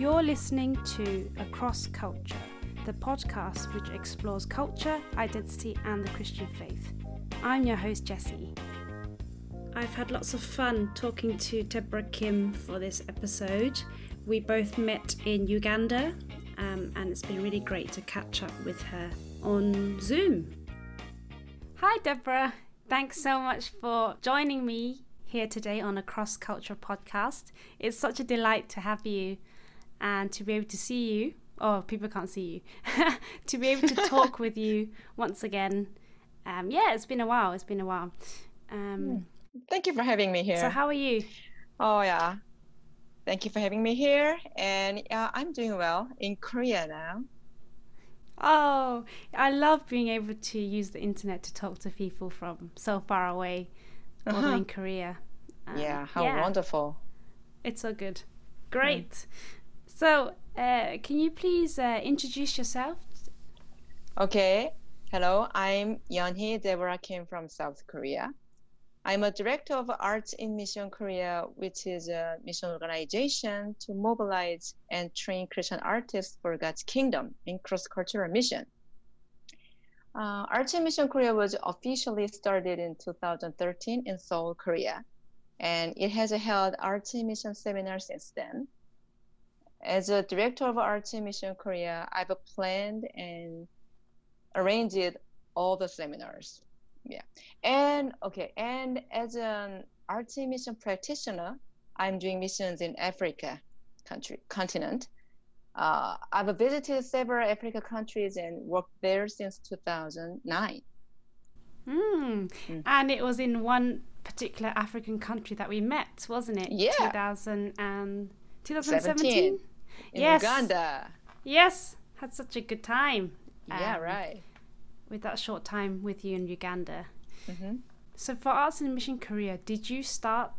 You're listening to Across Culture, the podcast which explores culture, identity, and the Christian faith. I'm your host, Jessie. I've had lots of fun talking to Deborah Kim for this episode. We both met in Uganda, um, and it's been really great to catch up with her on Zoom. Hi, Deborah. Thanks so much for joining me here today on a cross cultural podcast. It's such a delight to have you and to be able to see you. Oh, people can't see you. to be able to talk with you once again. Um, yeah, it's been a while. It's been a while. Um, Thank you for having me here. so, how are you? oh yeah, thank you for having me here. And yeah, I'm doing well in Korea now. Oh, I love being able to use the internet to talk to people from so far away, all Uh-huh. in Korea. Um, yeah, how yeah. wonderful. It's so good. Great. So, uh, can you please uh, introduce yourself? Okay, hello, I'm Yeonhee Deborah Kim from South Korea. I'm a director of Arts in Mission Korea, which is a mission organization to mobilize and train Christian artists for God's kingdom in cross-cultural mission. Uh, Arts in Mission Korea was officially started in 2013 in Seoul, Korea, and it has held Arts in Mission seminars since then. As a director of Arts in Mission Korea, I've planned and arranged all the seminars. Yeah. And okay, and as an arts mission practitioner, I'm doing missions in Africa country continent. Uh, I've visited several Africa countries and worked there since 2009. Hmm. Mm. And it was in one particular African country that we met, wasn't it? Yeah. 2000 and 2017. 17. In Yes. Uganda. Yes. Had such a good time. Yeah, um, right. With that short time with you in Uganda. hmm So for Arts in Mission Korea, did you start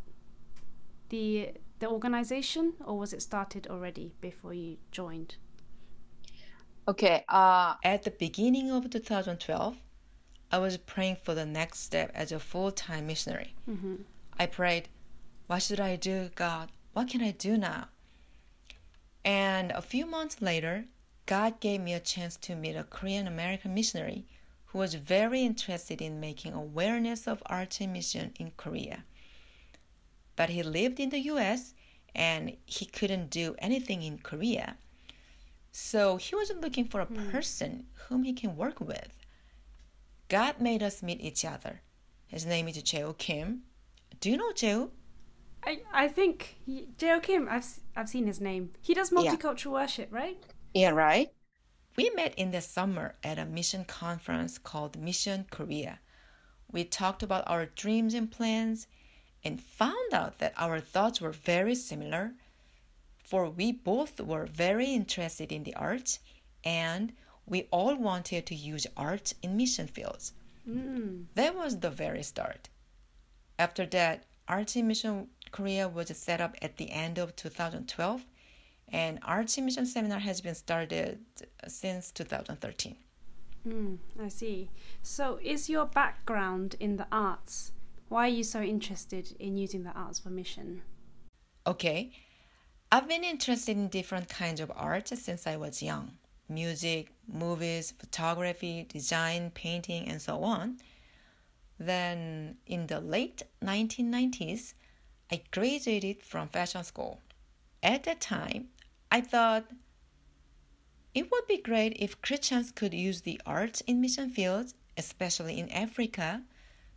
the the organization or was it started already before you joined? Okay. Uh, at the beginning of 2012, I was praying for the next step as a full-time missionary. hmm I prayed, What should I do, God? What can I do now? And a few months later, God gave me a chance to meet a Korean American missionary who was very interested in making awareness of arts and mission in Korea. But he lived in the US and he couldn't do anything in Korea. So he was looking for a hmm. person whom he can work with. God made us meet each other. His name is Jeo Kim. Do you know Jeo? I, I think J.O. Kim, I've, I've seen his name. He does Yeah. multicultural worship, right? Yeah, right. We met in the summer at a mission conference called Mission Korea. We talked about our dreams and plans and found out that our thoughts were very similar, for we both were very interested in the arts and we all wanted to use art in mission fields. Mm. That was the very start. After that, Arts in Mission Korea was set up at the end of 2012, and Arts Mission Seminar has been started since 2013. Mm, I see. So, is your background in the arts? Why are you so interested in using the arts for mission? Okay, I've been interested in different kinds of art since I was young music, movies, photography, design, painting, and so on. Then, in the late 1990s, I graduated from fashion school. At that time, I thought it would be great if Christians could use the arts in mission fields, especially in Africa,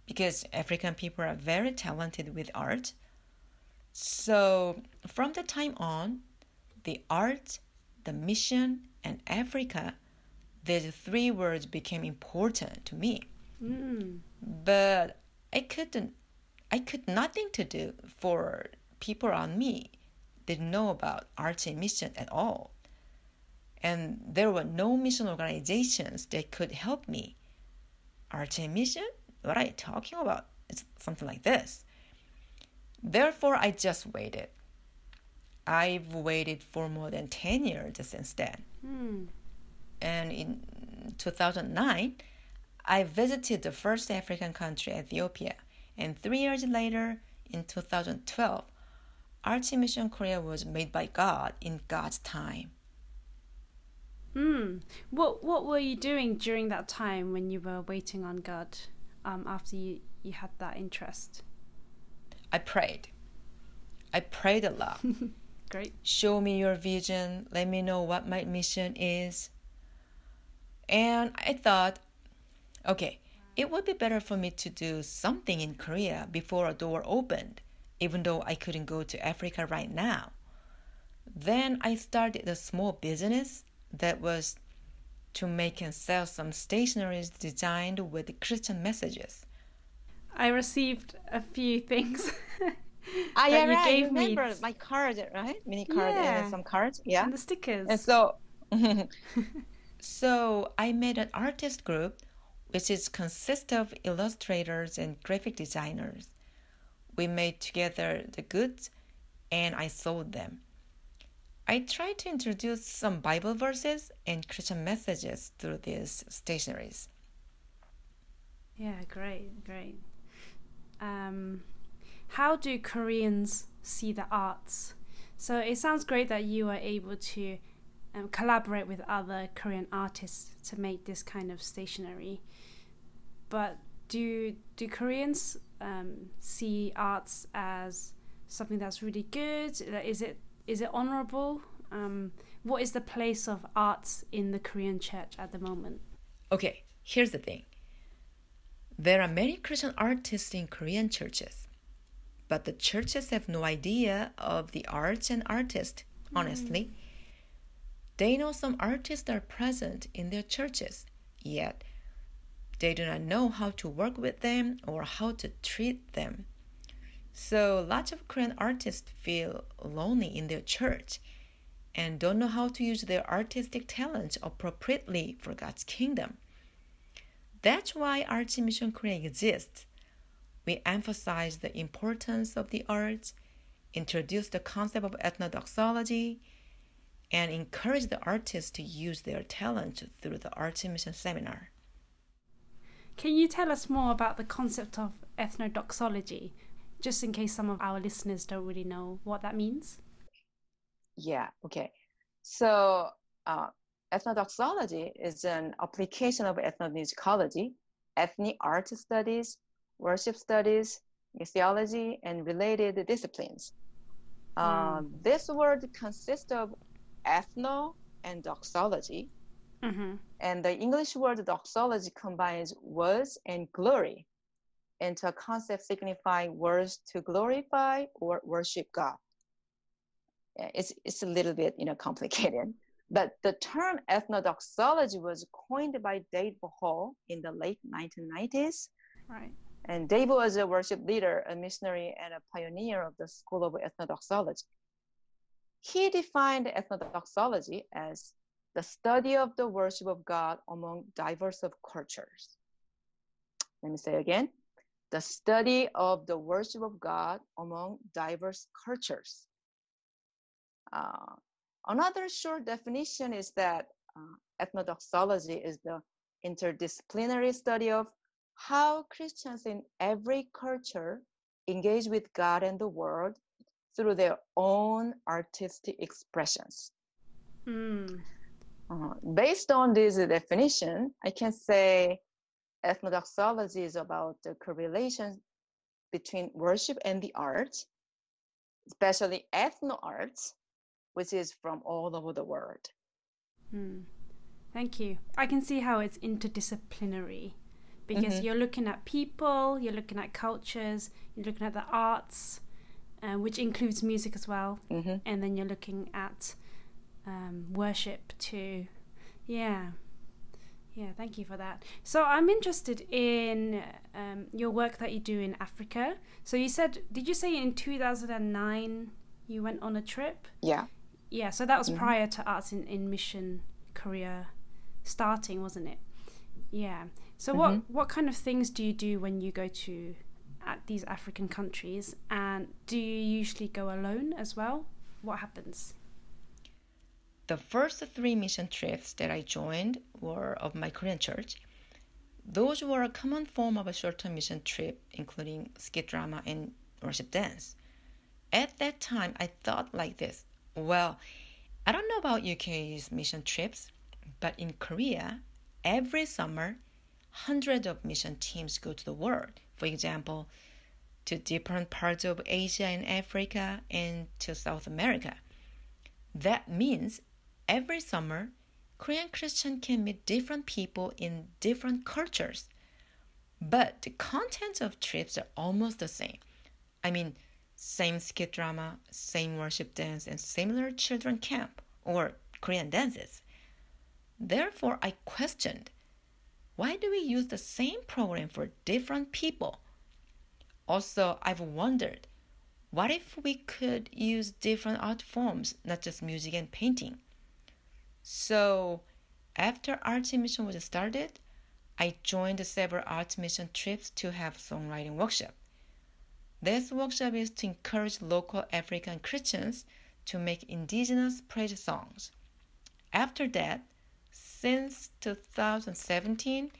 because African people are very talented with art. So, from the time on, the art, the mission, and Africa, these three words became important to me. Mm. But I couldn't, I could nothing to do for people around me didn't know about and mission at all. And there were no mission organizations that could help me. And mission? What are you talking about? It's something like this. Therefore, I just waited. I've waited for more than 10 years since then. Mm. And in 2009, I visited the first African country, Ethiopia. And three years later, in 2012, Arts in Mission Korea was made by God in God's time. Hmm. What What were you doing during that time when you were waiting on God? Um, after you you had that interest. I prayed. I prayed a lot. Great. Show me your vision. Let me know what my mission is. And I thought, okay, it would be better for me to do something in Korea before a door opened, even though I couldn't go to Africa right now. Then I started a small business that was to make and sell some stationeries designed with Christian messages. I received a few things. Ah, yeah, you right. Gave you remember me. my card, right? Mini card yeah. and some cards. Yeah. And the stickers. And so, so I made an artist group, which is consists of illustrators and graphic designers. We made together the goods, and I sold them. I tried to introduce some Bible verses and Christian messages through these stationaries. Yeah, great, great. Um, how do Koreans see the arts? So it sounds great that you are able to um, collaborate with other Korean artists to make this kind of stationery. But do do Koreans um, see arts as something that's really good? Is it is it honorable? Um, what is the place of arts in the Korean church at the moment? Okay, here's the thing. There are many Christian artists in Korean churches but the churches have no idea of the arts and artists, honestly. Mm. They know some artists are present in their churches, yet they do not know how to work with them or how to treat them. So lots of Korean artists feel lonely in their church and don't know how to use their artistic talents appropriately for God's kingdom. That's why Arts Mission Korea exists we emphasize the importance of the arts, introduce the concept of ethnodoxology, and encourage the artists to use their talent through the Arts Mission Seminar. Can you tell us more about the concept of ethnodoxology, just in case some of our listeners don't really know what that means? Yeah, okay. So, uh, ethnodoxology is an application of ethnomusicology, ethnic art studies, worship studies, missiology, and related disciplines. Mm. this word consists of ethno and doxology. Mm-hmm. And the English word doxology combines words and glory into a concept signifying words to glorify or worship God. It's, it's a little bit you know complicated, but the term ethnodoxology was coined by David Hall in the late 1990s. Right. And David was a worship leader, a missionary, and a pioneer of the School of Ethnodoxology. He defined ethnodoxology as the study of the worship of God among diverse of cultures. Let me say again, the study of the worship of God among diverse cultures. Uh, another short definition is that uh, ethnodoxology is the interdisciplinary study of how Christians in every culture engage with God and the world through their own artistic expressions. Mm. Uh, based on this definition, I can say ethnodoxology is about the correlation between worship and the arts, especially ethno arts, which is from all over the world. Mm. Thank you. I can see how it's interdisciplinary because mm-hmm. you're looking at people, you're looking at cultures, you're looking at the arts, uh, which includes music as well, mm-hmm. and then you're looking at um, worship too. Yeah. Yeah, thank you for that. So I'm interested in um, your work that you do in Africa. So you said, did you say in 2009 you went on a trip? Yeah. Yeah, so that was mm-hmm. prior to Arts in, in Mission Korea starting, wasn't it? Yeah. So mm-hmm. what what kind of things do you do when you go to at these African countries and do you usually go alone as well? What happens? The first three mission trips that I joined were of my Korean church. Those were a common form of a short-term mission trip, including skit drama and worship dance. at that time, I thought like this well, I don't know about UK's mission trips, but in Korea, every summer, hundreds of mission teams go to the world. For example, to different parts of Asia and Africa and to South America. That means every summer, Korean Christian can meet different people in different cultures. But the contents of trips are almost the same. I mean, same skit drama, same worship dance, and similar children camp or Korean dances. Therefore, I questioned why do we use the same program for different people? Also, I've wondered what if we could use different art forms, not just music and painting? So, after Art Mission was started, I joined several art mission trips to have songwriting workshop. This workshop is to encourage local African Christians to make indigenous praise songs. After that, since 2017,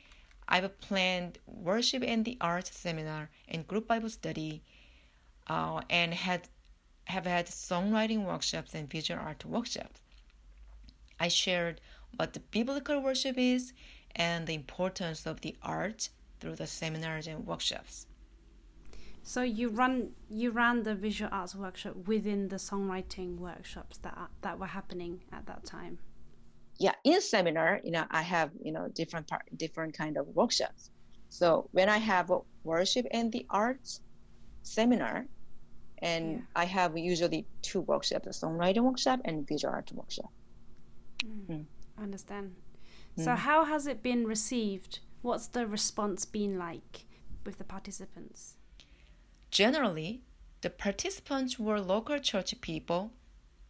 I've planned worship and the arts seminar and group Bible study, uh, and had have had songwriting workshops and visual art workshops. I shared what the biblical worship is and the importance of the art through the seminars and workshops. So you run you ran the visual arts workshop within the songwriting workshops that that were happening at that time. Yeah, in seminar, you know, I have you know different part, different kind of workshops. So when I have a worship and the arts seminar, and yeah. I have usually two workshops: a songwriting workshop and visual art workshop. Mm. Mm. I understand. So mm. how has it been received? What's the response been like with the participants? Generally, the participants were local church people,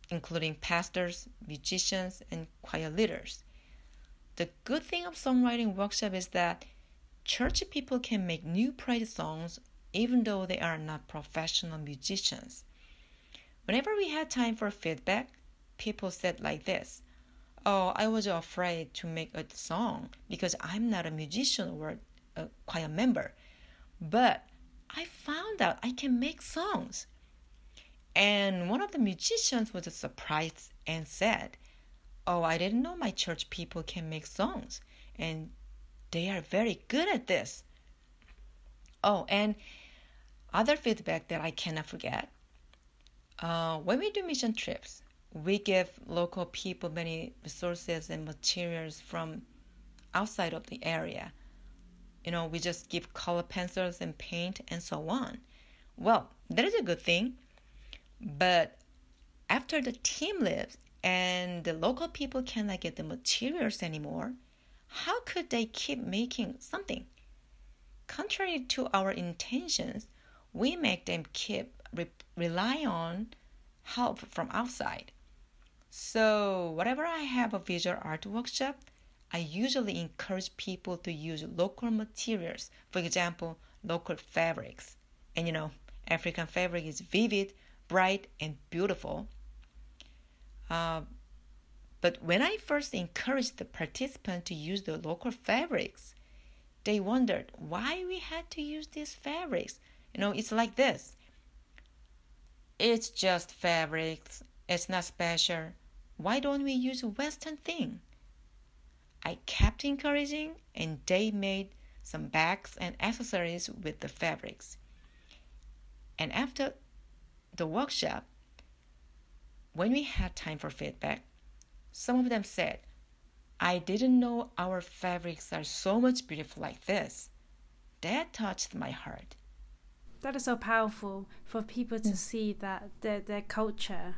including pastors, musicians, and choir leaders. The good thing of songwriting workshop is that church people can make new praise songs even though they are not professional musicians. Whenever we had time for feedback, people said like this Oh, I was afraid to make a song because I'm not a musician or a choir member. But I found out I can make songs. And one of the musicians was surprised and said, Oh, I didn't know my church people can make songs. And they are very good at this. Oh, and other feedback that I cannot forget. Uh, when we do mission trips, we give local people many resources and materials from outside of the area you know, we just give color pencils and paint and so on. Well, that is a good thing. But after the team leaves and the local people cannot get the materials anymore, how could they keep making something? Contrary to our intentions, we make them keep re- rely on help from outside. So, whatever I have a visual art workshop, I usually encourage people to use local materials, for example, local fabrics. And you know, African fabric is vivid, bright, and beautiful. Uh, but when I first encouraged the participants to use the local fabrics, they wondered why we had to use these fabrics. You know, it's like this. It's just fabrics. It's not special. Why don't we use a Western thing? I kept encouraging, and they made some bags and accessories with the fabrics. And after the workshop, when we had time for feedback, some of them said, I didn't know our fabrics are so much beautiful like this. That touched my heart. That is so powerful for people to mm. see that their, their culture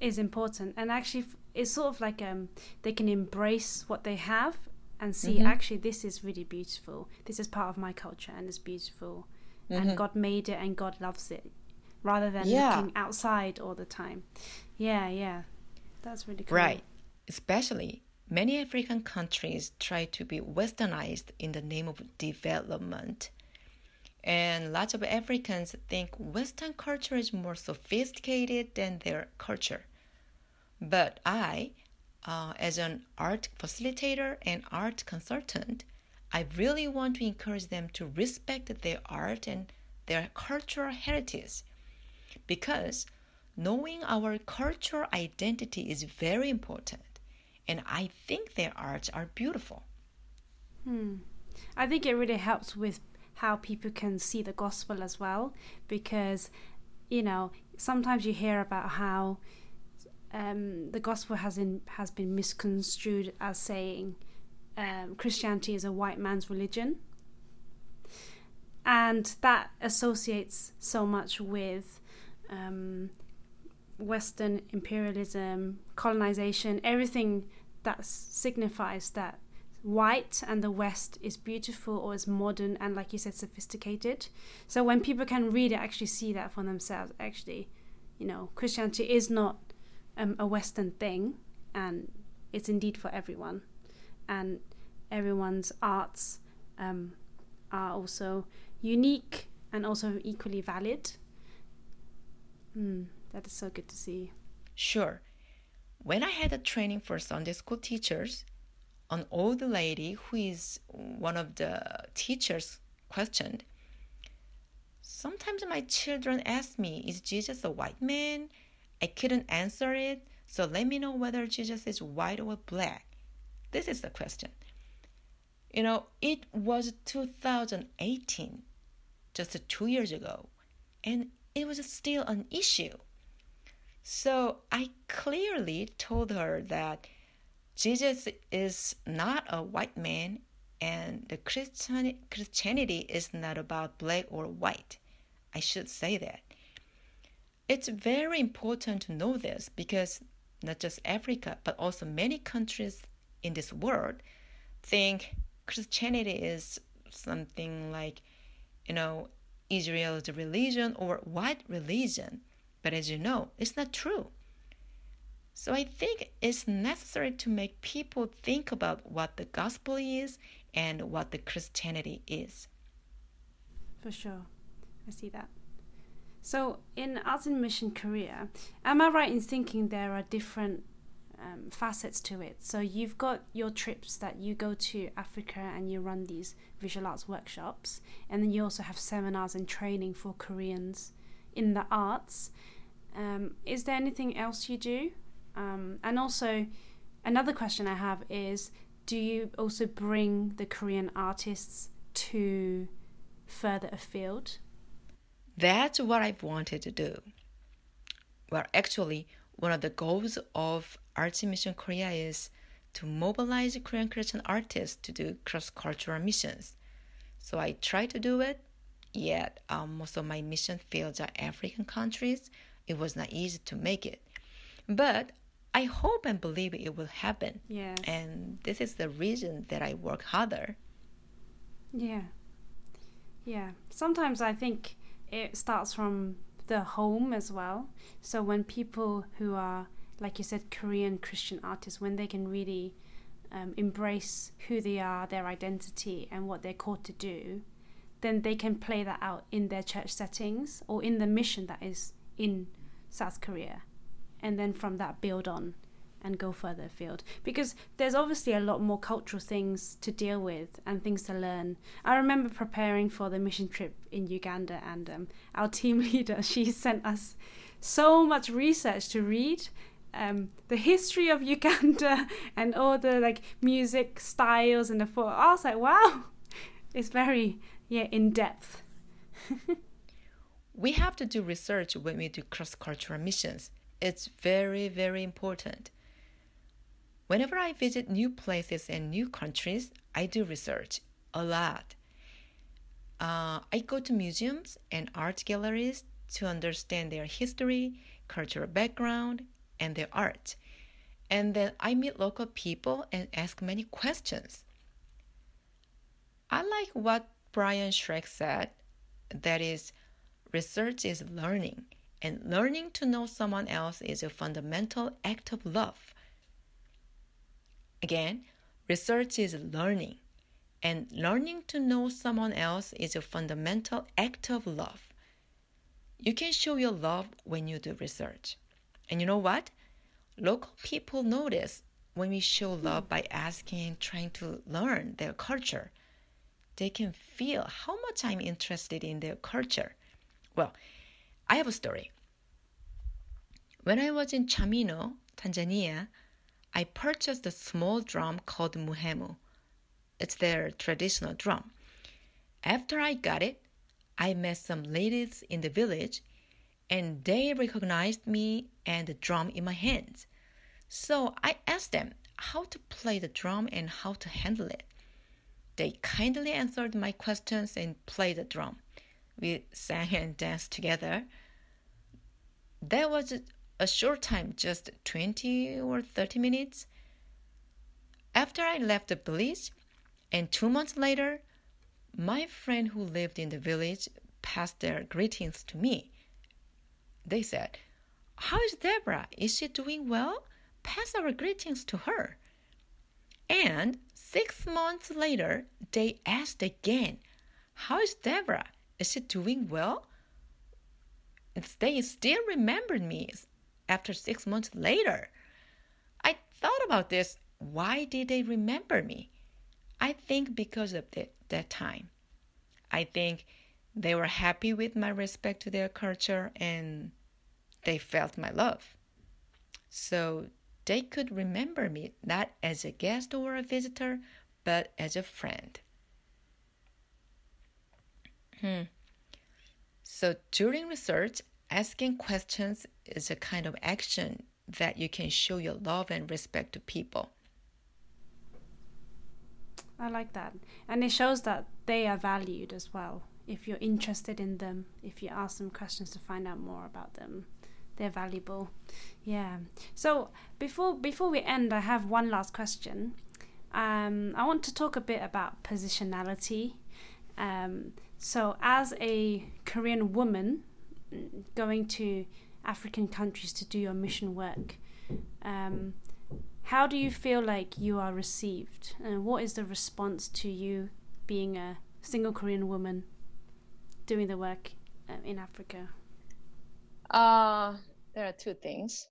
is important and actually it's sort of like um they can embrace what they have and see mm-hmm. actually this is really beautiful this is part of my culture and it's beautiful mm-hmm. and god made it and god loves it rather than yeah. looking outside all the time yeah yeah that's really cool right especially many african countries try to be westernized in the name of development and lots of Africans think Western culture is more sophisticated than their culture. But I, uh, as an art facilitator and art consultant, I really want to encourage them to respect their art and their cultural heritage. Because knowing our cultural identity is very important. And I think their arts are beautiful. Hmm. I think it really helps with how people can see the gospel as well, because, you know, sometimes you hear about how um, the gospel has in, has been misconstrued as saying um, Christianity is a white man's religion, and that associates so much with um, Western imperialism, colonization, everything that signifies that white and the West is beautiful or is modern and, like you said, sophisticated. So when people can read it, actually see that for themselves, actually, you know, Christianity is not um, a Western thing and it's indeed for everyone. And everyone's arts um, are also unique and also equally valid. Mm, that is so good to see. Sure. When I had a training for Sunday school teachers, an old lady who is one of the teachers questioned, Sometimes my children ask me, Is Jesus a white man? I couldn't answer it, so let me know whether Jesus is white or black. This is the question. You know, it was 2018, just two years ago, and it was still an issue. So I clearly told her that Jesus is not a white man and the Christian, Christianity is not about black or white. I should say that. It's very important to know this because not just Africa, but also many countries in this world think Christianity is something like, you know, Israel's religion or white religion. But as you know, it's not true. So I think it's necessary to make people think about what the gospel is and what the Christianity is. For sure. I see that. So in Arts and Mission Korea, am I right in thinking there are different um, facets to it? So you've got your trips that you go to Africa and you run these visual arts workshops, and then you also have seminars and training for Koreans in the arts. Um, is there anything else you do? Um, and also, another question I have is do you also bring the Korean artists to further afield? That's what I've wanted to do. Well, actually, one of the goals of Arts Mission Korea is to mobilize Korean Christian artists to do cross cultural missions. So I try to do it, yet um, most of my mission fields are African countries. It was not easy to make it. But I hope and believe it will happen. Yeah. And this is the reason that I work harder. Yeah. Yeah. Sometimes I think it starts from the home as well. So when people who are, like you said, Korean Christian artists, when they can really um, embrace who they are, their identity, and what they're called to do, then they can play that out in their church settings or in the mission that is in South Korea. And then from that, build on and go further afield because there's obviously a lot more cultural things to deal with and things to learn. I remember preparing for the mission trip in Uganda, and um, our team leader she sent us so much research to read. Um, the history of Uganda and all the like music styles and the photo. I was like, wow, it's very yeah in depth. we have to do research when we do cross cultural missions. It's very, very important. Whenever I visit new places and new countries, I do research a lot. Uh, I go to museums and art galleries to understand their history, cultural background, and their art. And then I meet local people and ask many questions. I like what Brian Schrag said that is, research is learning, and learning to know someone else is a fundamental act of love. Again, research is learning, and learning to know someone else is a fundamental act of love. You can show your love when you do research. And you know what? Local people notice when we show love by asking trying to learn their culture. They can feel how much I'm interested in their culture. Well, I have a story. When I was in Chamwino, Tanzania, I purchased a small drum called muhemu. It's their traditional drum. After I got it, I met some ladies in the village and they recognized me and the drum in my hands. So I asked them how to play the drum and how to handle it. They kindly answered my questions and played the drum. We sang and danced together. That was a short time, just 20 or 30 minutes. After I left the village, and two months later, my friend who lived in the village passed their greetings to me. They said, How is Deborah? Is she doing well? Pass our greetings to her. And six months later, they asked again, How is Deborah? Is she doing well? They still remembered me after six months later. I thought about this. Why did they remember me? I think because of the, that time. I think they were happy with my respect to their culture and they felt my love. So they could remember me not as a guest or a visitor, but as a friend. Hmm. So during research, asking questions is a kind of action that you can show your love and respect to people. I like that. And it shows that they are valued as well. If you're interested in them, if you ask them questions to find out more about them, they're valuable. Yeah. So before before we end, I have one last question. Um, I want to talk a bit about positionality. Um, so, as a Korean woman going to African countries to do your mission work, um, how do you feel like you are received? And what is the response to you being a single Korean woman doing the work uh, in Africa? Uh, there are two things.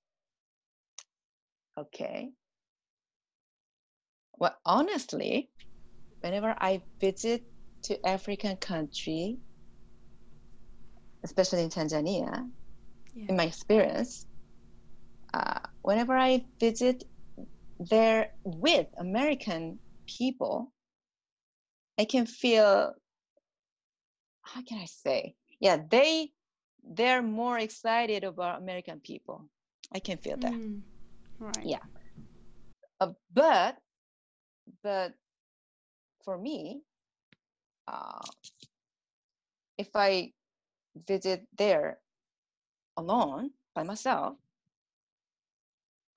Okay. Well, honestly, whenever I visit to African country, especially in Tanzania, yeah. in my experience, uh, whenever I visit there with American people, I can feel, how can I say? Yeah, they they're more excited about American people. I can feel that. Mm, right. Yeah. Uh, but but for me, uh, if I visit there alone by myself,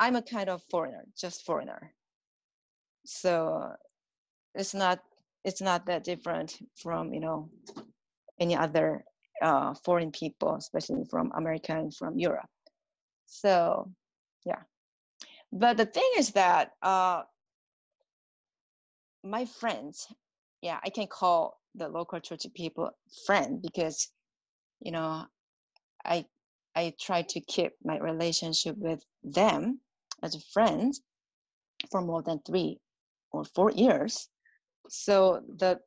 I'm a kind of foreigner, just foreigner. So it's not it's not that different from you know any other uh, foreign people, especially from America and from Europe. So yeah, but the thing is that uh, my friends, yeah, I can call the local church people friend because you know I I try to keep my relationship with them as a friend for more than three or four years. So the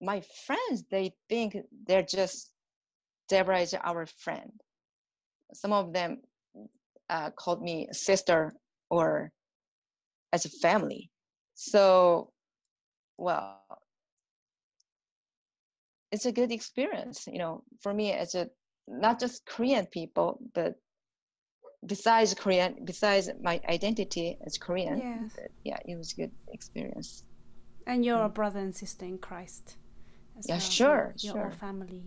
my friends they think they're just Deborah is our friend. Some of them uh, called me sister or as a family. So, well, it's a good experience, you know, for me as a not just Korean people, but besides Korean, besides my identity as Korean, yes. yeah, it was a good experience. And you're a mm. brother and sister in Christ. yeah, well, sure, so sure. family.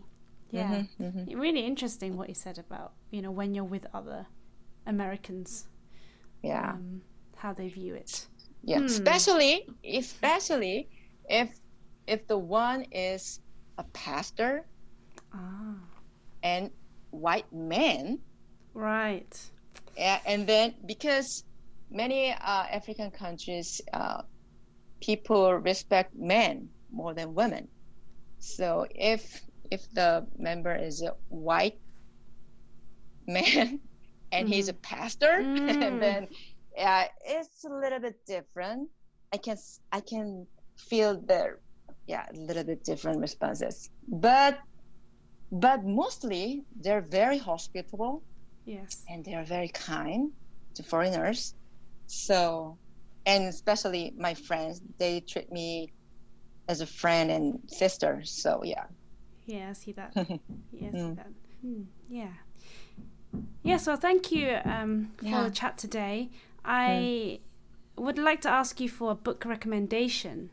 Yeah, mm-hmm, mm-hmm. really interesting what you said about you know when you're with other Americans. Yeah, um, how they view it. Yeah, hmm. especially especially if if the one is a pastor ah. and white man. Right. Yeah, and then because many uh, African countries, uh, people respect men more than women. So if if the member is a white man and mm. he's a mm. pastor, mm. then yeah, it's a little bit different. I can I can feel the yeah a little bit different responses, but but mostly they're very hospitable Yes. and they are very kind to foreigners. So, and especially my friends, they treat me as a friend and sister. So yeah. Yeah, I see that. Yeah, I see Mm. that. Hmm, yeah. Yeah, so thank you um, for Yeah. the chat today. I would like to ask you for a book recommendation.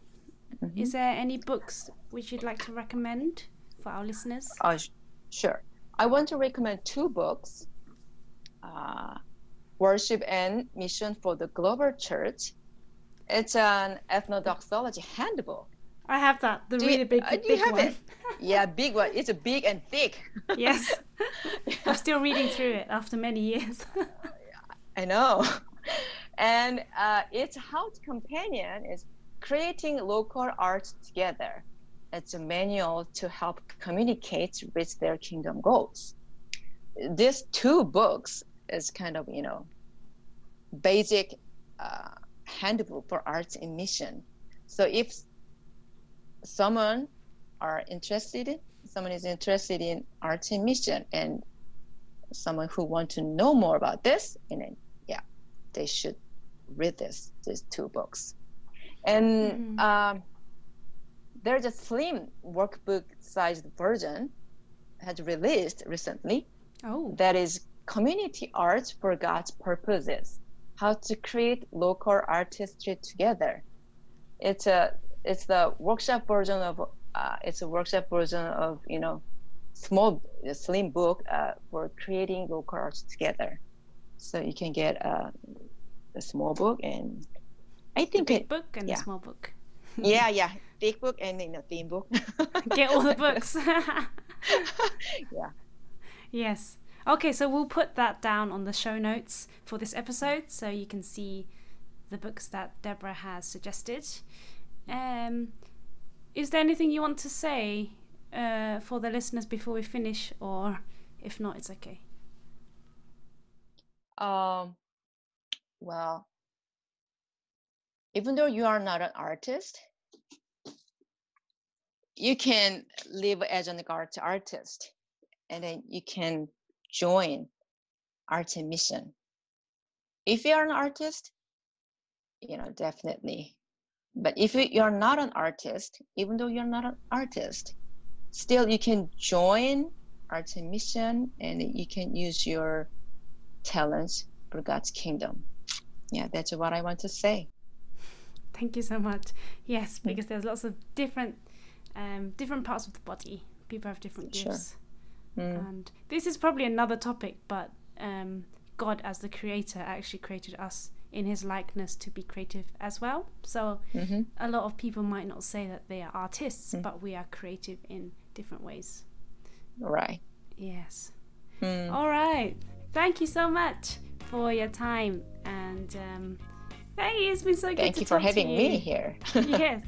Mhm. Is there any books which you'd like to recommend for our listeners? Oh, sh- sure. I want to recommend two books uh, Worship and Mission for the Global Church. It's an ethnodoxology handbook. I have that, the Do you- really big, uh, you big have one. it? Yeah, big one. It's a big and thick. yes. I'm still reading through it after many years. I know. And uh, its house companion is creating local art together. It's a manual to help communicate with their kingdom goals. These two books is kind of you know basic uh, handbook for arts in mission. So if someone are interested, someone is interested in arts in mission, and someone who want to know more about this, and then yeah, they should read this these two books. And Mhm. um, there's a slim workbook sized version has released recently oh, that is community art for God's purposes. How to create local artistry together. It's a it's the workshop version of uh, it's a workshop version of you know small slim book uh, for creating local art together. So you can get uh, a small book and I the think big it, book and yeah. the small book. yeah yeah big book and you know thin book. Get all the books. Yeah. Yes. Okay, so we'll put that down on the show notes for this episode so you can see the books that Deborah has suggested. Um, is there anything you want to say uh, for the listeners before we finish, or if not, it's okay? Um, well, even though you are not an artist, you can live as an art artist, and then you can join art and mission. If you are an artist, you know definitely. But if you you are not an artist, even though you're not an artist, still you can join art and mission, and you can use your talents for God's kingdom. Yeah, that's what I want to say. Thank you so much. Yes, because there's lots of different um, different parts of the body. People have different Sure. gifts. Mm, And this is probably another topic, but um, God, as the creator, actually created us in his likeness to be creative as well. So hmm a lot of people might not say that they are artists, Mm. but we are creative in different ways. Right. Yes. Mm. All right. Thank you so much for your time. And um, thank you. It's been so good Thank you for having me here. yes.